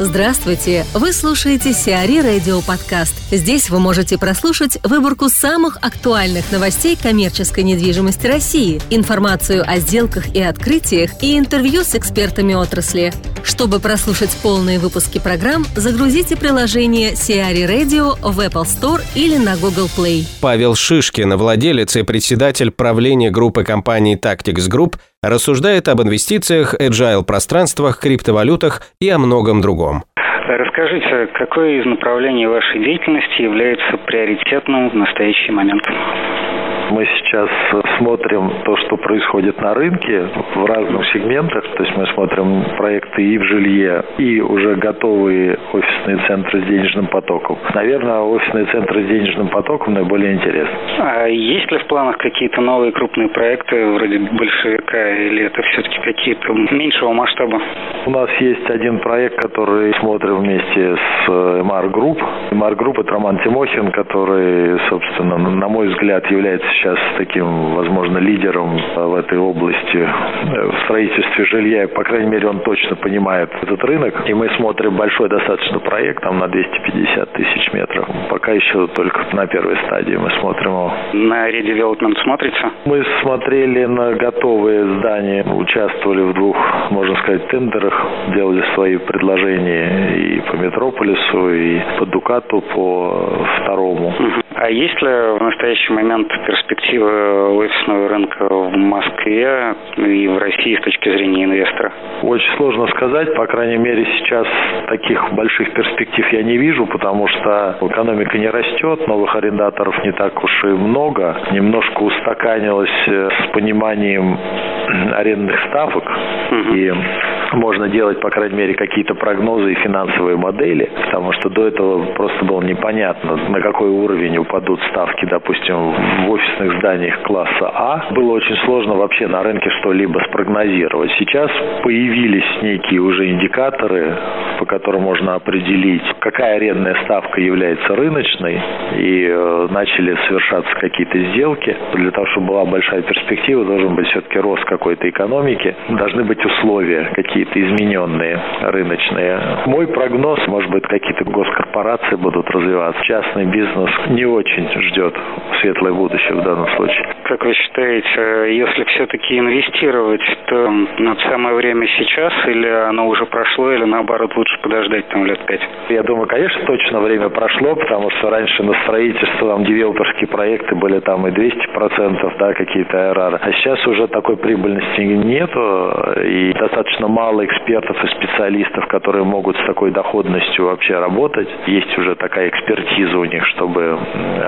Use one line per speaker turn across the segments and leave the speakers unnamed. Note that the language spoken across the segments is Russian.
Здравствуйте! Вы слушаете Сиари Радио Подкаст. Здесь вы можете прослушать выборку самых актуальных новостей коммерческой недвижимости России, информацию о сделках и открытиях и интервью с экспертами отрасли. Чтобы прослушать полные выпуски программ, загрузите приложение Сиари Radio в Apple Store или на Google Play.
Павел Шишкин, владелец и председатель правления группы компаний Tactics Group, рассуждает об инвестициях, agile пространствах, криптовалютах и о многом другом.
Расскажите, какое из направлений вашей деятельности является приоритетным в настоящий момент?
Мы сейчас смотрим то, что происходит на рынке в разных сегментах. То есть мы смотрим проекты и в жилье, и уже готовые офисные центры с денежным потоком. Наверное, офисные центры с денежным потоком наиболее интересны.
А есть ли в планах какие-то новые крупные проекты вроде большевика, или это все-таки какие-то меньшего масштаба?
У нас есть один проект, который смотрим вместе с MR Group. MR Group – это Роман Тимохин, который, собственно, на мой взгляд, является сейчас таким, возможно, лидером в этой области э, в строительстве жилья. По крайней мере, он точно понимает этот рынок. И мы смотрим большой достаточно проект, там на 250 тысяч метров. Пока еще только на первой стадии мы смотрим его.
На редевелопмент смотрите?
Мы смотрели на готовые здания, участвовали в двух, можно сказать, тендерах, делали свои предложения и по Метрополису, и по Дукату, по второму.
А есть ли в настоящий момент перспективы офисного рынка в Москве и в России с точки зрения инвестора?
Очень сложно сказать. По крайней мере, сейчас таких больших перспектив я не вижу, потому что экономика не растет, новых арендаторов не так уж и много. Немножко устаканилось э, с пониманием арендных ставок. Угу. И можно делать, по крайней мере, какие-то прогнозы и финансовые модели, потому что до этого просто было непонятно, на какой уровень упадут ставки, допустим, в офисных зданиях класса А. Было очень сложно вообще на рынке что-либо спрогнозировать. Сейчас появились некие уже индикаторы, по которым можно определить, какая арендная ставка является рыночной, и э, начали совершаться какие-то сделки. Для того, чтобы была большая перспектива, должен быть все-таки рост какой-то экономики, должны быть условия какие-то измененные, рыночные. Мой прогноз, может быть, какие-то госкорпорации будут развиваться. Частный бизнес не очень ждет светлое будущее в данном случае.
Как вы считаете, если все-таки инвестировать, то на самое время сейчас или оно уже прошло, или наоборот лучше подождать там лет пять?
Я думаю, конечно, точно время прошло, потому что раньше на строительство там девелоперские проекты были там и 200%, да, какие-то АРР. А сейчас уже такой прибыльности нету, и достаточно мало экспертов и специалистов, которые могут с такой доходностью вообще работать. Есть уже такая экспертиза у них, чтобы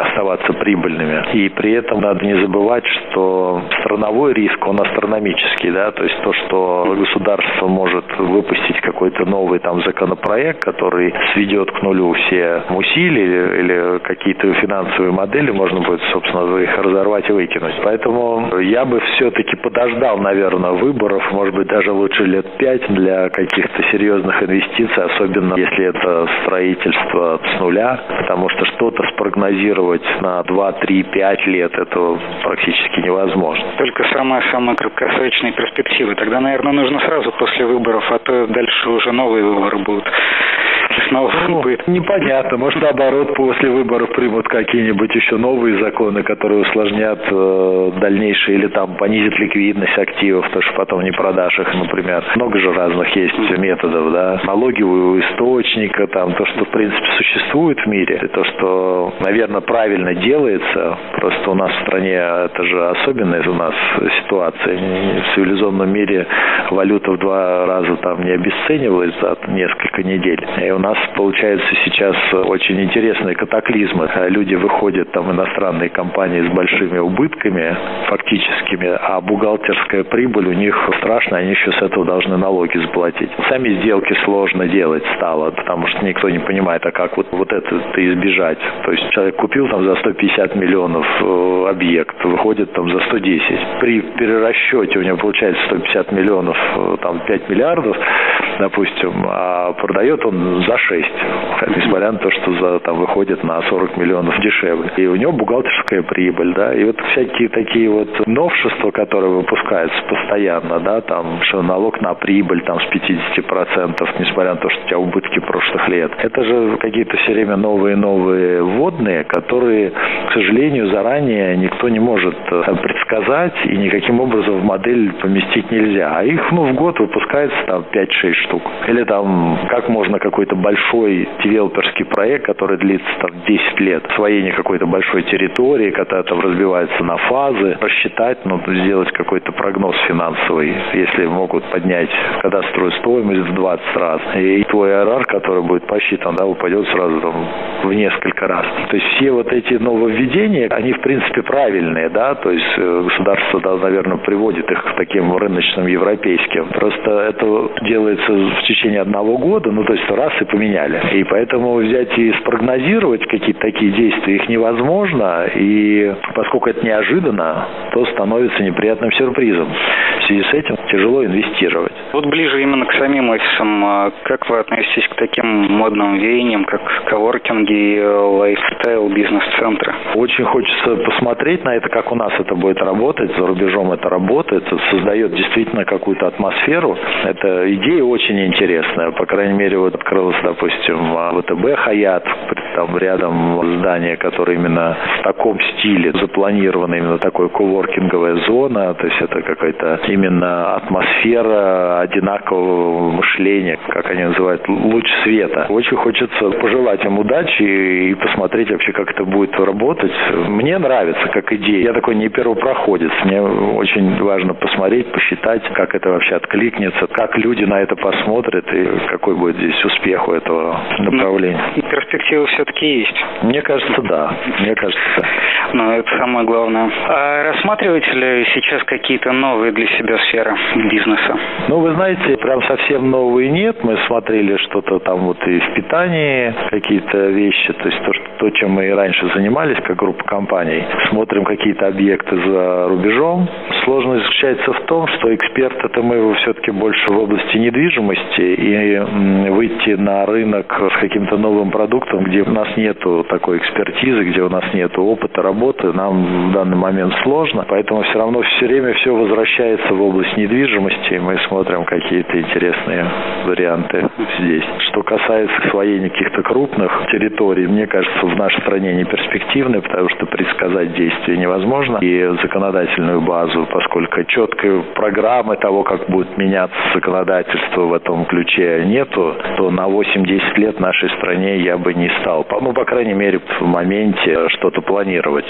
оставаться прибыльными. И при этом надо не забывать, что страновой риск, он астрономический, да, то есть то, что государство может выпустить какой-то новый там законопроект, который сведет к нулю все усилия или какие-то финансовые модели, можно будет, собственно, их разорвать и выкинуть. Поэтому я бы все-таки подождал, наверное, выборов, может быть, даже лучше лет пять для каких-то серьезных инвестиций, особенно если это строительство с нуля, потому что что-то спрогнозировать на 2, 3, 5 лет, это практически невозможно.
Только самые-самые краткосрочные перспективы. Тогда, наверное, нужно сразу после выборов, а то дальше уже новые выборы будут снова ну, будет.
Непонятно. Может, наоборот, после выборов примут какие-нибудь еще новые законы, которые усложнят э, дальнейшее или там понизят ликвидность активов, то что потом не продашь их, например. Много же разных есть методов, да. Налоги у источника, там, то, что, в принципе, существует в мире, и то, что, наверное, правильно делается. Просто у нас в стране это же особенная у нас ситуация. В цивилизованном мире валюта в два раза там не обесценивалась за несколько недель. И у нас получается сейчас очень интересные катаклизмы. Люди выходят, там иностранные компании с большими убытками фактическими, а бухгалтерская прибыль у них страшная, они еще с этого должны налоги заплатить. Сами сделки сложно делать стало, потому что никто не понимает, а как вот, вот это избежать. То есть человек купил там за 150 миллионов э, объект, выходит там за 110. При перерасчете у него получается 150 миллионов, э, там 5 миллиардов, допустим, а продает он за 6, несмотря на то, что за, там выходит на 40 миллионов дешевле. И у него бухгалтерская прибыль, да, и вот всякие такие вот новшества, которые выпускаются постоянно, да, там, что налог на прибыль там с 50%, несмотря на то, что у тебя убытки прошлых лет. Это же какие-то все время новые-новые вводные, которые, к сожалению, заранее никто не может э, предсказать и никаким образом в модель поместить нельзя. А их, ну, в год выпускается там 5-6 штук. Или там, как можно какой-то большой девелоперский проект, который длится там 10 лет, освоение какой-то большой территории, когда там разбивается на фазы, рассчитать, ну, сделать какой-то прогноз финансовый, если могут поднять, когда строят стоимость в 20 раз. И твой РР, который будет посчитан, да, упадет сразу там в несколько раз. То есть все вот эти нововведения, они в принципе правильные, да, то есть э, государство, да, наверное, приводит их к таким рыночным европейским. Просто это делается в течение одного года, ну, то есть раз и поменяли. И поэтому взять и спрогнозировать какие-то такие действия их невозможно, и поскольку это неожиданно, то становится неприятным сюрпризом. В связи с этим тяжело инвестировать.
Вот ближе именно к самим офисам, а как вы относитесь к таким модным веяниям, как коворкинги лайфстайл бизнес-центры?
Очень хочется посмотреть на это, как у нас это будет работать, за рубежом это работает, создает действительно какую-то атмосферу. Эта идея очень интересная. По крайней мере, вот открылась, допустим, ВТБ Хаят, там рядом здание, которое именно в таком стиле запланировано, именно такое коворкинговая зона, то есть это какая-то именно атмосфера одинакового мышления, как они называют, луч света. Очень хочется пожелать им удачи и посмотреть вообще, как это будет работать. Мне нравится как идея. Я такой не первопроходец. Мне очень важно посмотреть, посчитать, как это вообще откликнется, как люди на это посмотрят и какой будет здесь успех у этого направления.
И перспективы все-таки есть.
Мне кажется, да. Мне кажется, да.
Но это самое главное. А рассматриваете ли сейчас какие-то новые для себя сферы бизнеса?
Ну, вы знаете, прям совсем новые нет. Мы смотрели что-то там вот и в питании, какие-то вещи, то есть то, что, то, чем мы и раньше занимались, как группа компаний. Смотрим какие-то объекты за рубежом. Сложность заключается в том, что эксперт это мы все-таки больше в области недвижимости и выйти на рынок с каким-то новым продуктом, где у нас нету такой экспертизы, где у нас нету опыта работы, нам в данный момент сложно. Поэтому все равно все время все возвращается в область недвижимости, и мы смотрим какие-то интересные варианты здесь. Что касается освоения каких-то крупных территорий, мне кажется, в нашей стране не перспективны, потому что предсказать действия невозможно. И законодательную базу, поскольку четкой программы того, как будет меняться законодательство в этом ключе нету, то на 8-10 лет нашей стране я бы не стал, ну, по крайней мере, в моменте что-то планировать.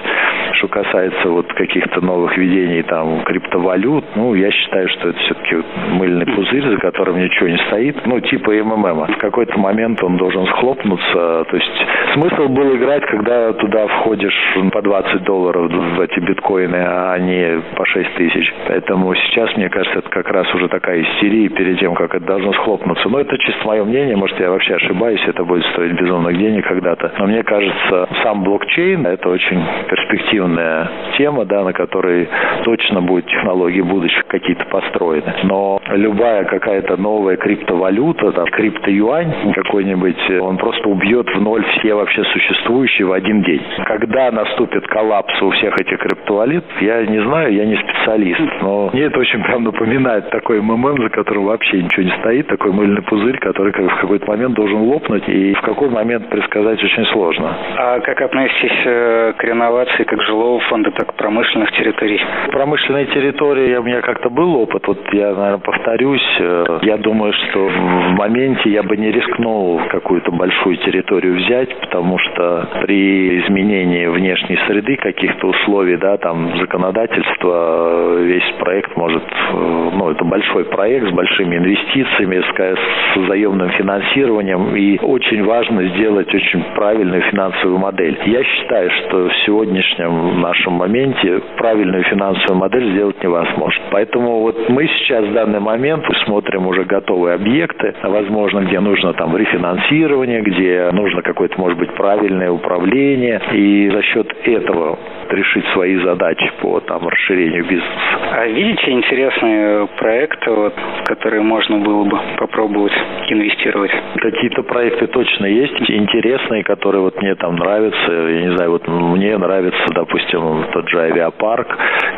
Что касается вот каких-то новых видений там криптовалют, ну, я считаю, что это все-таки мыльный пузырь, за которым ничего не стоит, ну, типа МММ. В какой-то момент он должен схлопнуться, то есть смысл был играть, когда туда входишь по 20 долларов в эти биткоины, а не по 6 тысяч. Поэтому сейчас, мне кажется, это как раз уже такая истерия перед тем, как это должно схлопнуться. Но это чисто мое мнение, может, я вообще ошибаюсь, это будет стоить безумных денег когда-то. Но мне кажется, сам блокчейн – это очень перспективная тема, да, на которой точно будет технологии будущих какие-то построены. Но любая какая-то новая криптовалюта, там, криптоюань какой-нибудь, он просто убьет в ноль все вообще существующие в один день. Когда наступит коллапс у всех этих криптовалют, я не знаю, я не специалист, но мне это очень прям напоминает такой МММ, за которым вообще ничего не стоит, такой мыльный пузырь, который в какой-то момент должен лопнуть, и в какой момент предсказать очень сложно.
А как относитесь э, к реновации как жилого фонда, так и промышленных территорий?
Промышленные территории, у меня как-то был опыт, вот я, наверное, повторюсь, э, я думаю, что в моменте я бы не рискнул какую-то большую территорию взять, потому что при изменении внешней среды, каких-то условий, да, там законодательство, весь проект может, ну, это большой проект с большими инвестициями, с, с заемным финансированием, и очень важно сделать очень правильную финансовую модель. Я считаю, что в сегодняшнем нашем моменте правильную финансовую модель сделать невозможно. Поэтому вот мы сейчас в данный момент смотрим уже готовые объекты, возможно, где нужно там рефинансирование, где нужно какое-то, может быть, правильное управление, и за счет этого решить свои задачи по там, расширению бизнеса.
А видите интересные проекты, вот, в которые можно было бы попробовать инвестировать?
Какие-то проекты точно есть, интересные, которые вот мне там нравятся. Я не знаю, вот мне нравится, допустим, тот же авиапарк,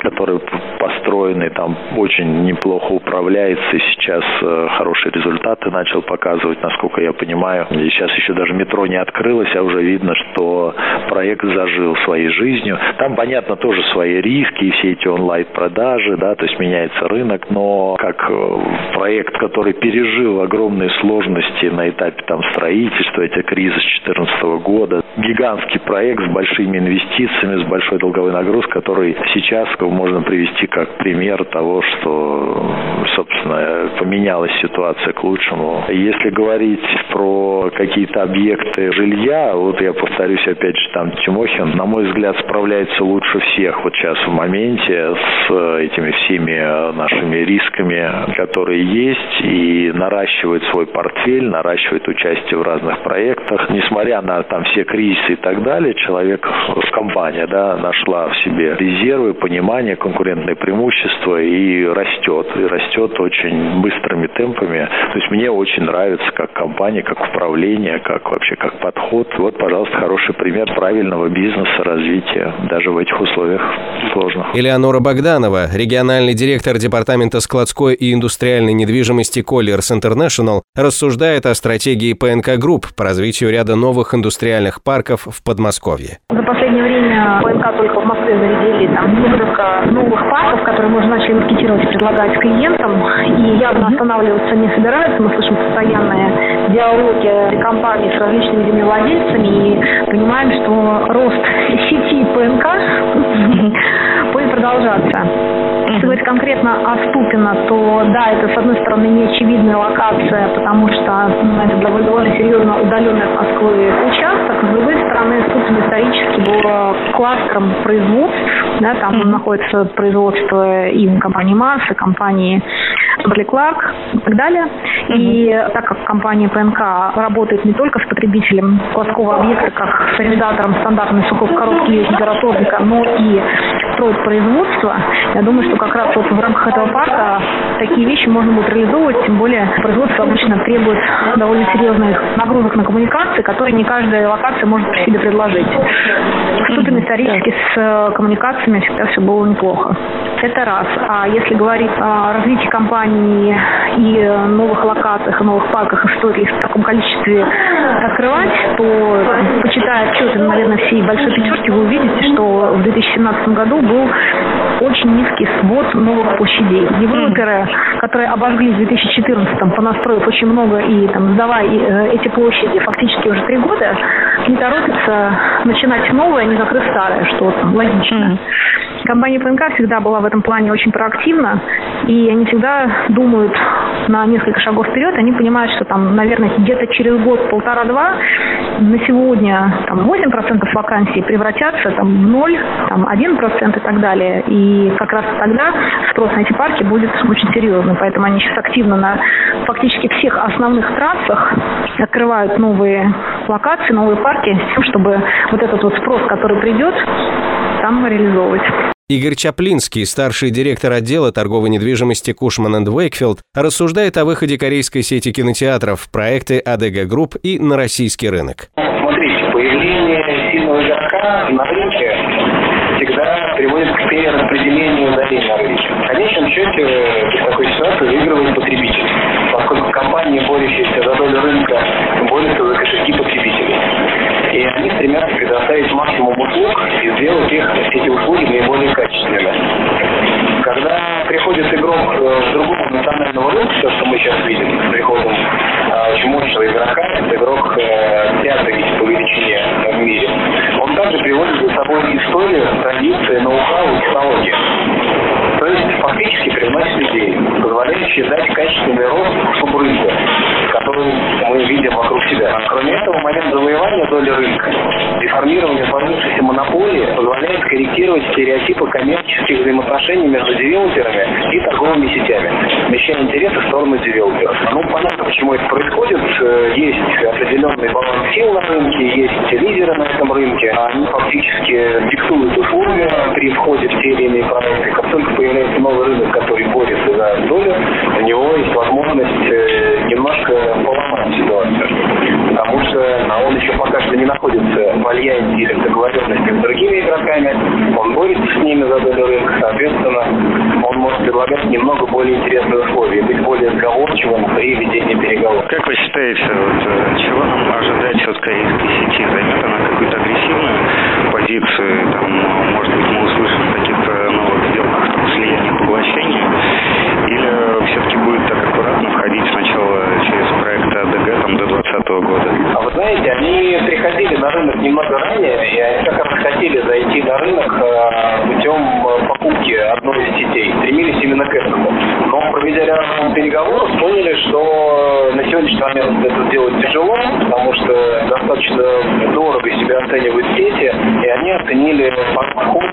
который построенный, там очень неплохо управляется и сейчас э, хорошие результаты начал показывать, насколько я понимаю. И сейчас еще даже метро не открылось, а уже видно, что проект зажил своей жизнью. Там, понятно, тоже свои риски и все эти онлайн-продажи, да, то есть меняется рынок, но как э, проект, который пережил огромные сложности на этапе там строительства, эти кризис 2014 года, гигантский проект с большими инвестициями, с большой долговой нагрузкой, который сейчас можно привести как пример того, что, собственно, поменялась ситуация к лучшему. Если говорить про какие-то объекты жилья, вот я повторюсь опять же, там Тимохин, на мой взгляд, справляется лучше всех вот сейчас в моменте с этими всеми нашими рисками, которые есть, и наращивает свой портфель, наращивает участие в разных проектах. Несмотря на там все кризисы и так далее, человек, компания, да, нашла в себе резервы, понимание, конкурентные преимущества и растет. И растет очень быстрыми темпами. То есть мне очень нравится как компания, как управление, как вообще как подход. Вот, пожалуйста, хороший пример правильного бизнеса, развития даже в этих условиях сложно.
Элеонора Богданова, региональный директор департамента складской и индустриальной недвижимости Colliers International, рассуждает о стратегии ПНК Group по развитию ряда новых индустриальных парков в Подмосковье.
За последнее время ПНК только в Москве зарядили там несколько новых парков, которые мы уже начали маркетировать, предлагать клиентам, и явно останавливаться не собираются. Мы слышим постоянные диалоги компаний с различными землевладельцами и понимаем, что рост продолжаться. Если говорить конкретно о Ступино, то да, это с одной стороны не очевидная локация, потому что ну, это довольно серьезно удаленный от Москвы участок. С другой стороны, Ступино исторически был кластером производств. Да, там mm-hmm. находится производство и компании Марс, и компании Брэдли Кларк и так далее. Mm-hmm. И так как компания ПНК работает не только с потребителем складского объекта, как с организатором стандартной сухой коробки или температурника, но и строит производство, я думаю, что как раз вот в рамках этого парка такие вещи можно будет реализовывать, тем более производство обычно требует довольно серьезных нагрузок на коммуникации, которые не каждая локация может себе предложить. Ступень исторически с э, коммуникациями всегда все было неплохо. Это раз. А если говорить о развитии компании и новых локациях, новых парках, и ли их в таком количестве открывать, то, почитая отчеты, наверное, всей большой пятерки, вы увидите, что в 2017 году был очень низкий ввод новых площадей. Девелоперы, которые обожгли в 2014 понастроив очень много и там, сдавая э, эти площади фактически уже три года, не торопятся начинать новое, не закрыв старое, что там, логично. Компания ПНК всегда была в этом плане очень проактивна, и они всегда думают на несколько шагов вперед, они понимают, что там, наверное, где-то через год, полтора-два, на сегодня там 8% вакансии превратятся там, в 0, там, 1% и так далее. И как раз тогда спрос на эти парки будет очень серьезный. Поэтому они сейчас активно на фактически всех основных трассах открывают новые локации, новые парки, с тем, чтобы вот этот вот спрос, который придет, там реализовывать.
Игорь Чаплинский, старший директор отдела торговой недвижимости Cushman & Wakefield, рассуждает о выходе корейской сети кинотеатров в проекты ADG Group и на российский рынок.
Смотрите, появление сильного игрока на рынке всегда приводит к перераспределению на рынке. В конечном счете в такой ситуации выигрывает потребитель, поскольку компании, борющиеся за долю рынка, борются за кошельки потребителей. И они стремятся предоставить максимум услуг их, эти услуги наиболее качественными. Когда приходит игрок э, с другого национального рынка, то, что мы сейчас видим с приходом э, очень мощного игрока, это игрок э, пятый по величине в мире, он также приводит за собой историю, традиции, ноу-хау технологии. То есть фактически привносит людей, позволяющие дать качественный рост субрынку, который мы видим вокруг себя. Кроме этого, момент завоевания доли рынка формирование сложившейся монополии позволяет корректировать стереотипы коммерческих взаимоотношений между девелоперами и торговыми сетями, смещая интересы в сторону девелоперов. Ну, понятно, почему это происходит. Э, есть определенный баланс сил на рынке, есть лидеры на этом рынке. Они фактически диктуют условия при входе в те или иные проекты. Как только появляется новый рынок, который борется за долю, у него есть возможность э, немножко что он еще пока что не находится в альянсе или в договоренности с другими игроками, он борется с ними за долю рынка, соответственно, он может предлагать немного более интересные условия, быть более сговорчивым при ведении переговоров.
Как вы считаете, вот, э, чего нам ожидать от корейской сети? Займет она какую-то агрессивную позицию? Там, может быть, мы услышим каких-то новых сделках там, слияния, поглощения? Или все-таки будет так аккуратно входить сначала через проект АДГ там, до 2020 года?
А вы знаете, они приходили на рынок немного ранее, и они как раз хотели зайти на рынок э, путем э, покупки одной из сетей, стремились именно к этому. Проведя ряд переговоров, поняли, что на сегодняшний момент это сделать тяжело, потому что достаточно дорого себя оценивают сети, и они оценили подход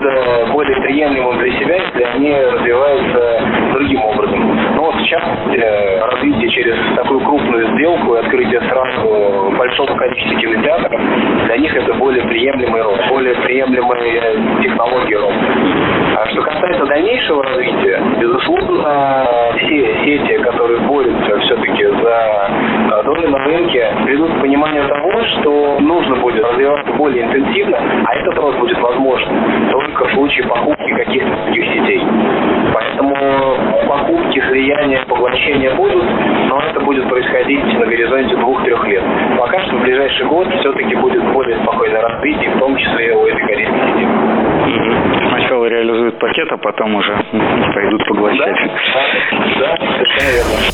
более приемлемым для себя, если они развиваются другим образом. Но сейчас э, развитие через такую крупную сделку и открытие сразу большого количества кинотеатров, для них это более приемлемый рост, более приемлемые технологии роста. А что касается дальнейшего развития, безусловно, все сети, которые борются все-таки за э, доли на рынке, придут к пониманию того, что нужно будет развиваться более интенсивно, а этот рост будет возможен только в случае покупки каких-то других сетей. Поэтому покупки, слияния, поглощения будут, но это будет происходить на горизонте двух-трех лет. Пока что в ближайший год все-таки будет более спокойное развитие, в том числе у этой корейской сети.
Сначала реализуют пакет, а потом уже пойдут поглощать.
Да, да, совершенно верно.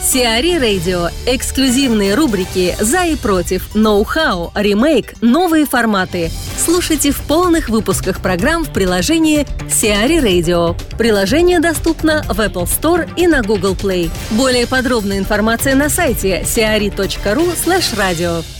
Сиари Радио. Эксклюзивные рубрики «За и против», «Ноу-хау», «Ремейк», «Новые форматы». Слушайте в полных выпусках программ в приложении Сиари Radio. Приложение доступно в Apple Store и на Google Play. Более подробная информация на сайте siari.ru slash radio.